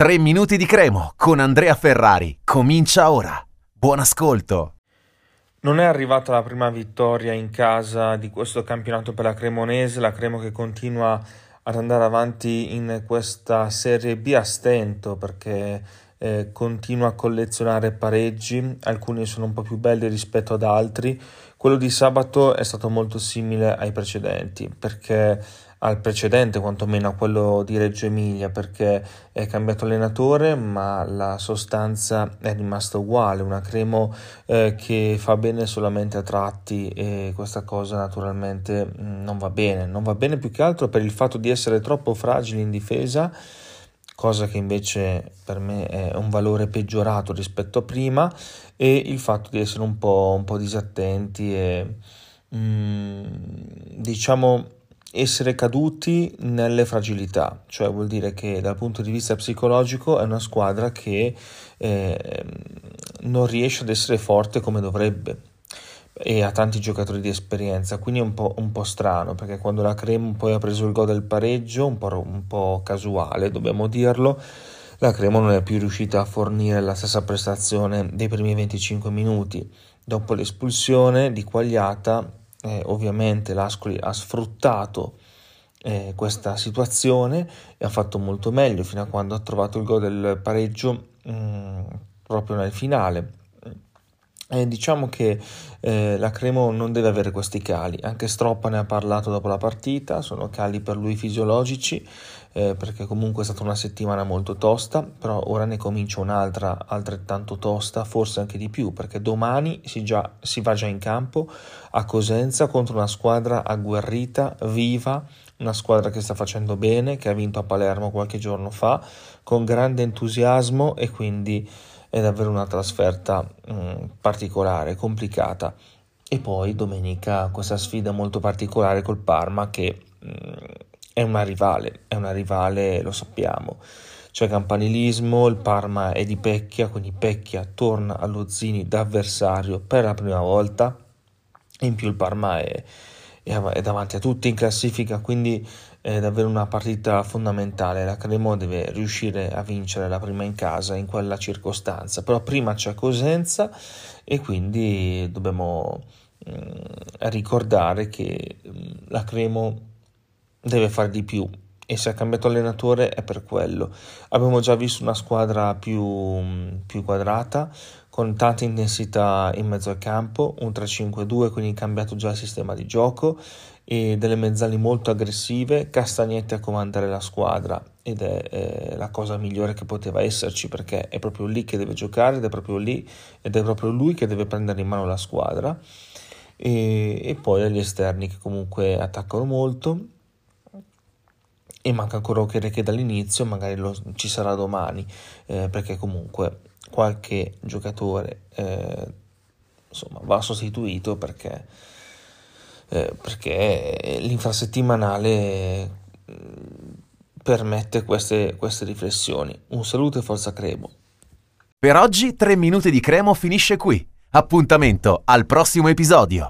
3 minuti di cremo con Andrea Ferrari. Comincia ora. Buon ascolto. Non è arrivata la prima vittoria in casa di questo campionato per la Cremonese, la Cremo che continua ad andare avanti in questa Serie B a stento perché eh, continua a collezionare pareggi, alcuni sono un po' più belli rispetto ad altri. Quello di sabato è stato molto simile ai precedenti perché al precedente, quantomeno a quello di Reggio Emilia, perché è cambiato allenatore, ma la sostanza è rimasta uguale. Una Cremo eh, che fa bene solamente a tratti e questa cosa naturalmente mm, non va bene. Non va bene più che altro per il fatto di essere troppo fragili in difesa cosa che invece per me è un valore peggiorato rispetto a prima, e il fatto di essere un po', un po disattenti e mm, diciamo essere caduti nelle fragilità, cioè vuol dire che dal punto di vista psicologico è una squadra che eh, non riesce ad essere forte come dovrebbe e ha tanti giocatori di esperienza, quindi è un po', un po strano perché quando la Cremo poi ha preso il gol del pareggio, un po', un po' casuale dobbiamo dirlo, la Cremo non è più riuscita a fornire la stessa prestazione dei primi 25 minuti. Dopo l'espulsione di Quagliata eh, ovviamente l'Ascoli ha sfruttato eh, questa situazione e ha fatto molto meglio fino a quando ha trovato il gol del pareggio mh, mm, proprio nel finale. Eh, diciamo che eh, la Cremo non deve avere questi cali, anche Stroppa ne ha parlato dopo la partita, sono cali per lui fisiologici, eh, perché comunque è stata una settimana molto tosta, però ora ne comincia un'altra altrettanto tosta, forse anche di più, perché domani si, già, si va già in campo a Cosenza contro una squadra agguerrita, viva, una squadra che sta facendo bene, che ha vinto a Palermo qualche giorno fa, con grande entusiasmo e quindi è davvero una trasferta mh, mm, particolare, complicata. E poi domenica questa sfida molto particolare col Parma che mh, mm, è una rivale, è una rivale, lo sappiamo. C'è campanilismo, il Parma è di Pecchia, quindi Pecchia torna allo Zini d'avversario per la prima volta. In più il Parma è, è davanti a tutti in classifica, quindi è davvero una partita fondamentale. La Cremo deve riuscire a vincere la prima in casa in quella circostanza, però prima c'è Cosenza e quindi dobbiamo mm, ricordare che mm, la Cremo deve fare di più e se ha cambiato allenatore è per quello. Abbiamo già visto una squadra più, più quadrata, con tanta intensità in mezzo al campo, un 3-5-2, quindi cambiato già il sistema di gioco e delle mezzali molto aggressive, Castagnetti a comandare la squadra ed è eh, la cosa migliore che poteva esserci perché è proprio lì che deve giocare ed è proprio lì ed è proprio lui che deve prendere in mano la squadra. E, e poi agli esterni che comunque attaccano molto e manca ancora che dall'inizio, magari lo, ci sarà domani, eh, perché comunque qualche giocatore eh, insomma, va sostituito perché, eh, perché l'infrasettimanale mm, permette queste, queste riflessioni. Un saluto e forza Cremo. Per oggi 3 minuti di Cremo finisce qui. Appuntamento al prossimo episodio.